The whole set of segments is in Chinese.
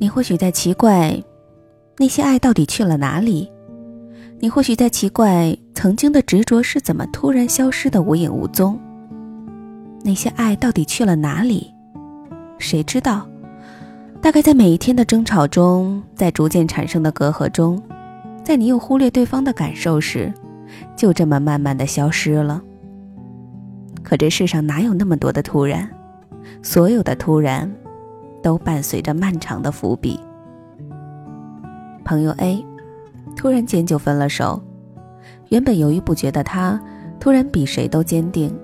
你或许在奇怪，那些爱到底去了哪里？你或许在奇怪，曾经的执着是怎么突然消失的无影无踪？那些爱到底去了哪里？谁知道？大概在每一天的争吵中，在逐渐产生的隔阂中，在你又忽略对方的感受时，就这么慢慢的消失了。可这世上哪有那么多的突然？所有的突然。都伴随着漫长的伏笔。朋友 A 突然间就分了手，原本犹豫不决的他，突然比谁都坚定。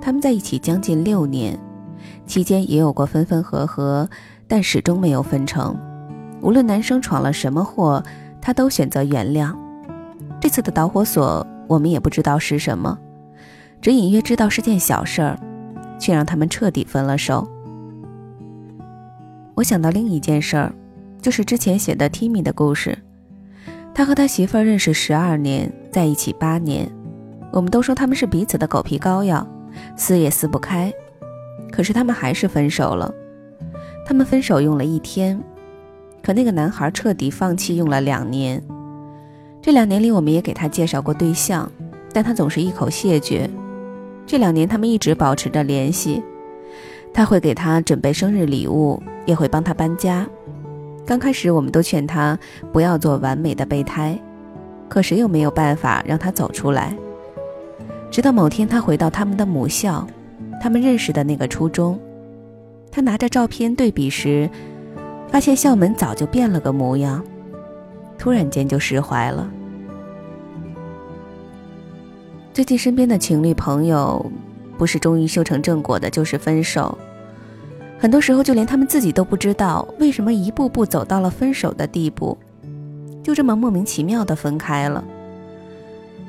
他们在一起将近六年，期间也有过分分合合，但始终没有分成。无论男生闯了什么祸，他都选择原谅。这次的导火索，我们也不知道是什么，只隐约知道是件小事儿，却让他们彻底分了手。我想到另一件事儿，就是之前写的 Timmy 的故事。他和他媳妇儿认识十二年，在一起八年。我们都说他们是彼此的狗皮膏药，撕也撕不开。可是他们还是分手了。他们分手用了一天，可那个男孩彻底放弃用了两年。这两年里，我们也给他介绍过对象，但他总是一口谢绝。这两年，他们一直保持着联系。他会给他准备生日礼物。也会帮他搬家。刚开始，我们都劝他不要做完美的备胎，可谁又没有办法让他走出来？直到某天，他回到他们的母校，他们认识的那个初中，他拿着照片对比时，发现校门早就变了个模样，突然间就释怀了。最近身边的情侣朋友，不是终于修成正果的，就是分手。很多时候，就连他们自己都不知道为什么一步步走到了分手的地步，就这么莫名其妙的分开了。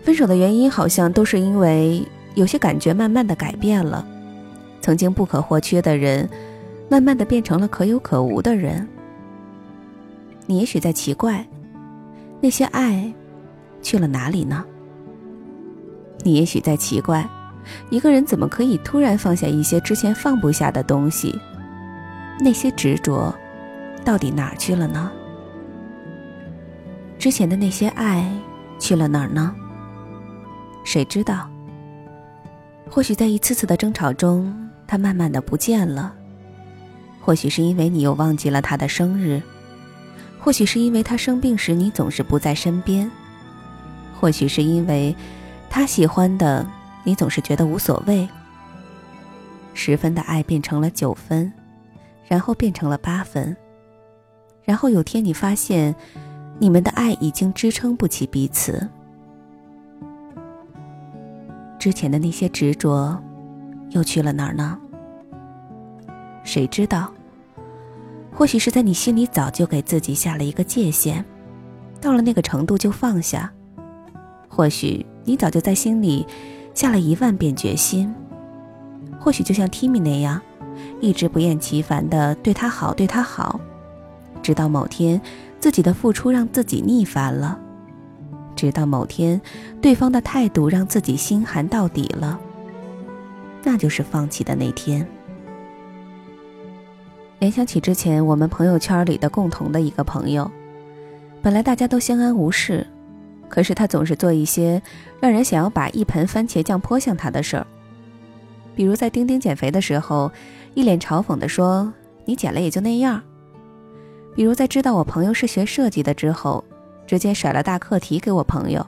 分手的原因好像都是因为有些感觉慢慢的改变了，曾经不可或缺的人，慢慢的变成了可有可无的人。你也许在奇怪，那些爱去了哪里呢？你也许在奇怪，一个人怎么可以突然放下一些之前放不下的东西？那些执着，到底哪儿去了呢？之前的那些爱去了哪儿呢？谁知道？或许在一次次的争吵中，他慢慢的不见了。或许是因为你又忘记了他的生日，或许是因为他生病时你总是不在身边，或许是因为他喜欢的你总是觉得无所谓。十分的爱变成了九分。然后变成了八分。然后有天你发现，你们的爱已经支撑不起彼此。之前的那些执着，又去了哪儿呢？谁知道？或许是在你心里早就给自己下了一个界限，到了那个程度就放下。或许你早就在心里下了一万遍决心。或许就像 Timmy 那样。一直不厌其烦的对他好，对他好，直到某天，自己的付出让自己腻烦了；直到某天，对方的态度让自己心寒到底了。那就是放弃的那天。联想起之前我们朋友圈里的共同的一个朋友，本来大家都相安无事，可是他总是做一些让人想要把一盆番茄酱泼向他的事儿，比如在丁丁减肥的时候。一脸嘲讽地说：“你减了也就那样。”比如在知道我朋友是学设计的之后，直接甩了大课题给我朋友，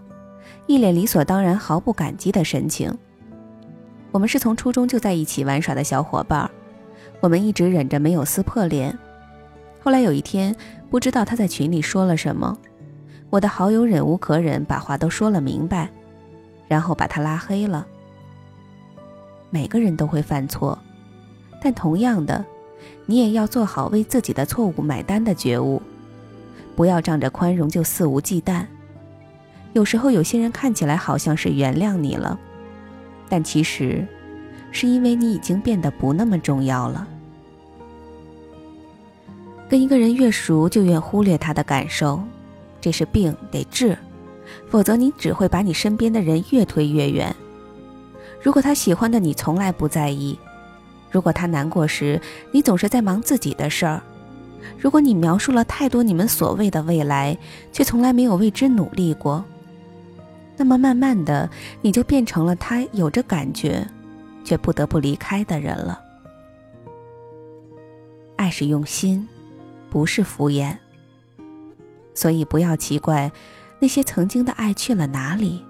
一脸理所当然、毫不感激的神情。我们是从初中就在一起玩耍的小伙伴，我们一直忍着没有撕破脸。后来有一天，不知道他在群里说了什么，我的好友忍无可忍，把话都说了明白，然后把他拉黑了。每个人都会犯错。但同样的，你也要做好为自己的错误买单的觉悟，不要仗着宽容就肆无忌惮。有时候有些人看起来好像是原谅你了，但其实，是因为你已经变得不那么重要了。跟一个人越熟，就越忽略他的感受，这是病，得治，否则你只会把你身边的人越推越远。如果他喜欢的你从来不在意，如果他难过时你总是在忙自己的事儿，如果你描述了太多你们所谓的未来，却从来没有为之努力过，那么慢慢的你就变成了他有着感觉，却不得不离开的人了。爱是用心，不是敷衍。所以不要奇怪，那些曾经的爱去了哪里。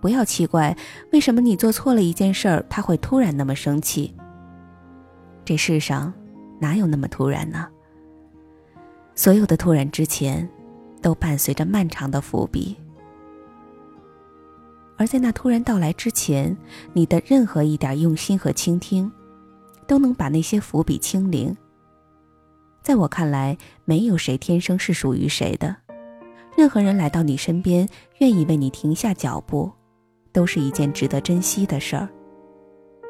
不要奇怪，为什么你做错了一件事儿，他会突然那么生气。这世上哪有那么突然呢？所有的突然之前，都伴随着漫长的伏笔。而在那突然到来之前，你的任何一点用心和倾听，都能把那些伏笔清零。在我看来，没有谁天生是属于谁的，任何人来到你身边，愿意为你停下脚步。都是一件值得珍惜的事儿。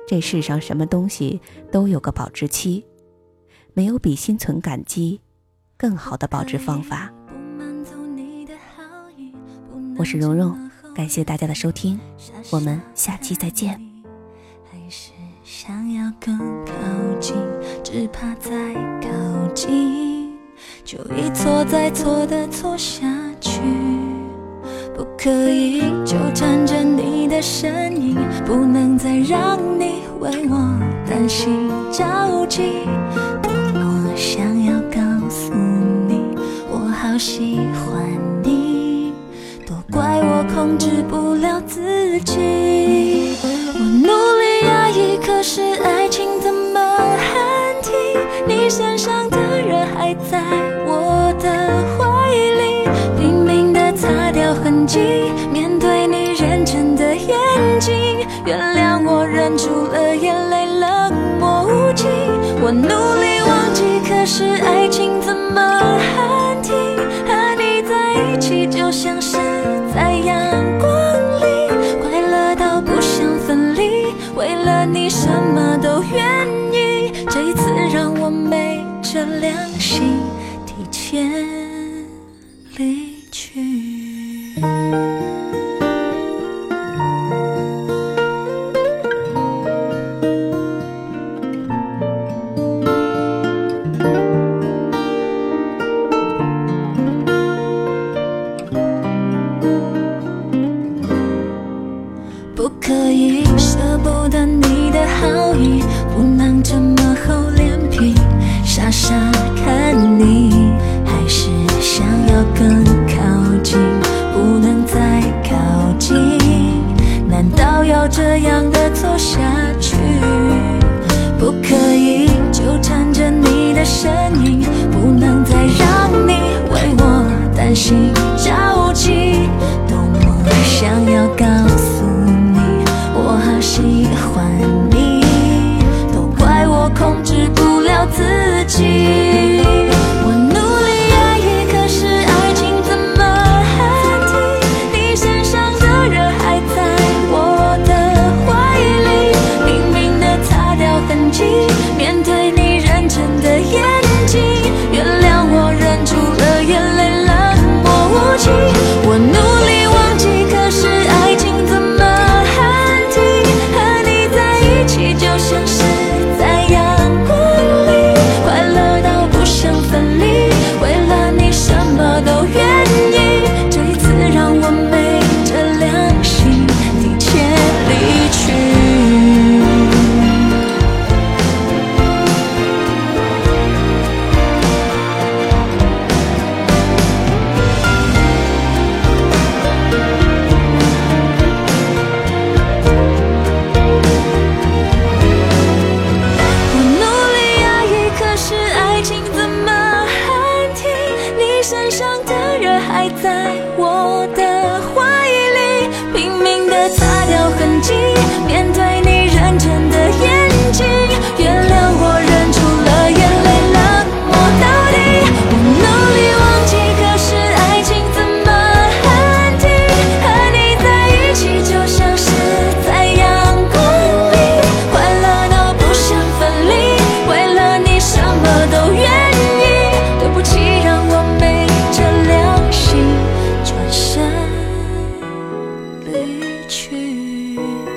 这世上什么东西都有个保质期，没有比心存感激更好的保质方法。我是蓉蓉，感谢大家的收听，我们下期再见。还是想要更靠近，只怕再靠就一错再错的错下去。不可以纠缠着你的身影，不能再让你为我担心着急。多么想要告诉你，我好喜欢你，都怪我控制不了自己。没忘记，可是爱情怎么喊停？和你在一起就像是在阳光里，快乐到不想分离。为了你什么都愿意，这一次让我昧着良心提前离去。不可以舍不得你的好意不能这么厚脸皮傻傻看你还是想要更靠近不能再靠近难道要这样的错下去不可以纠缠着你的身影不能再让你为我担心。去。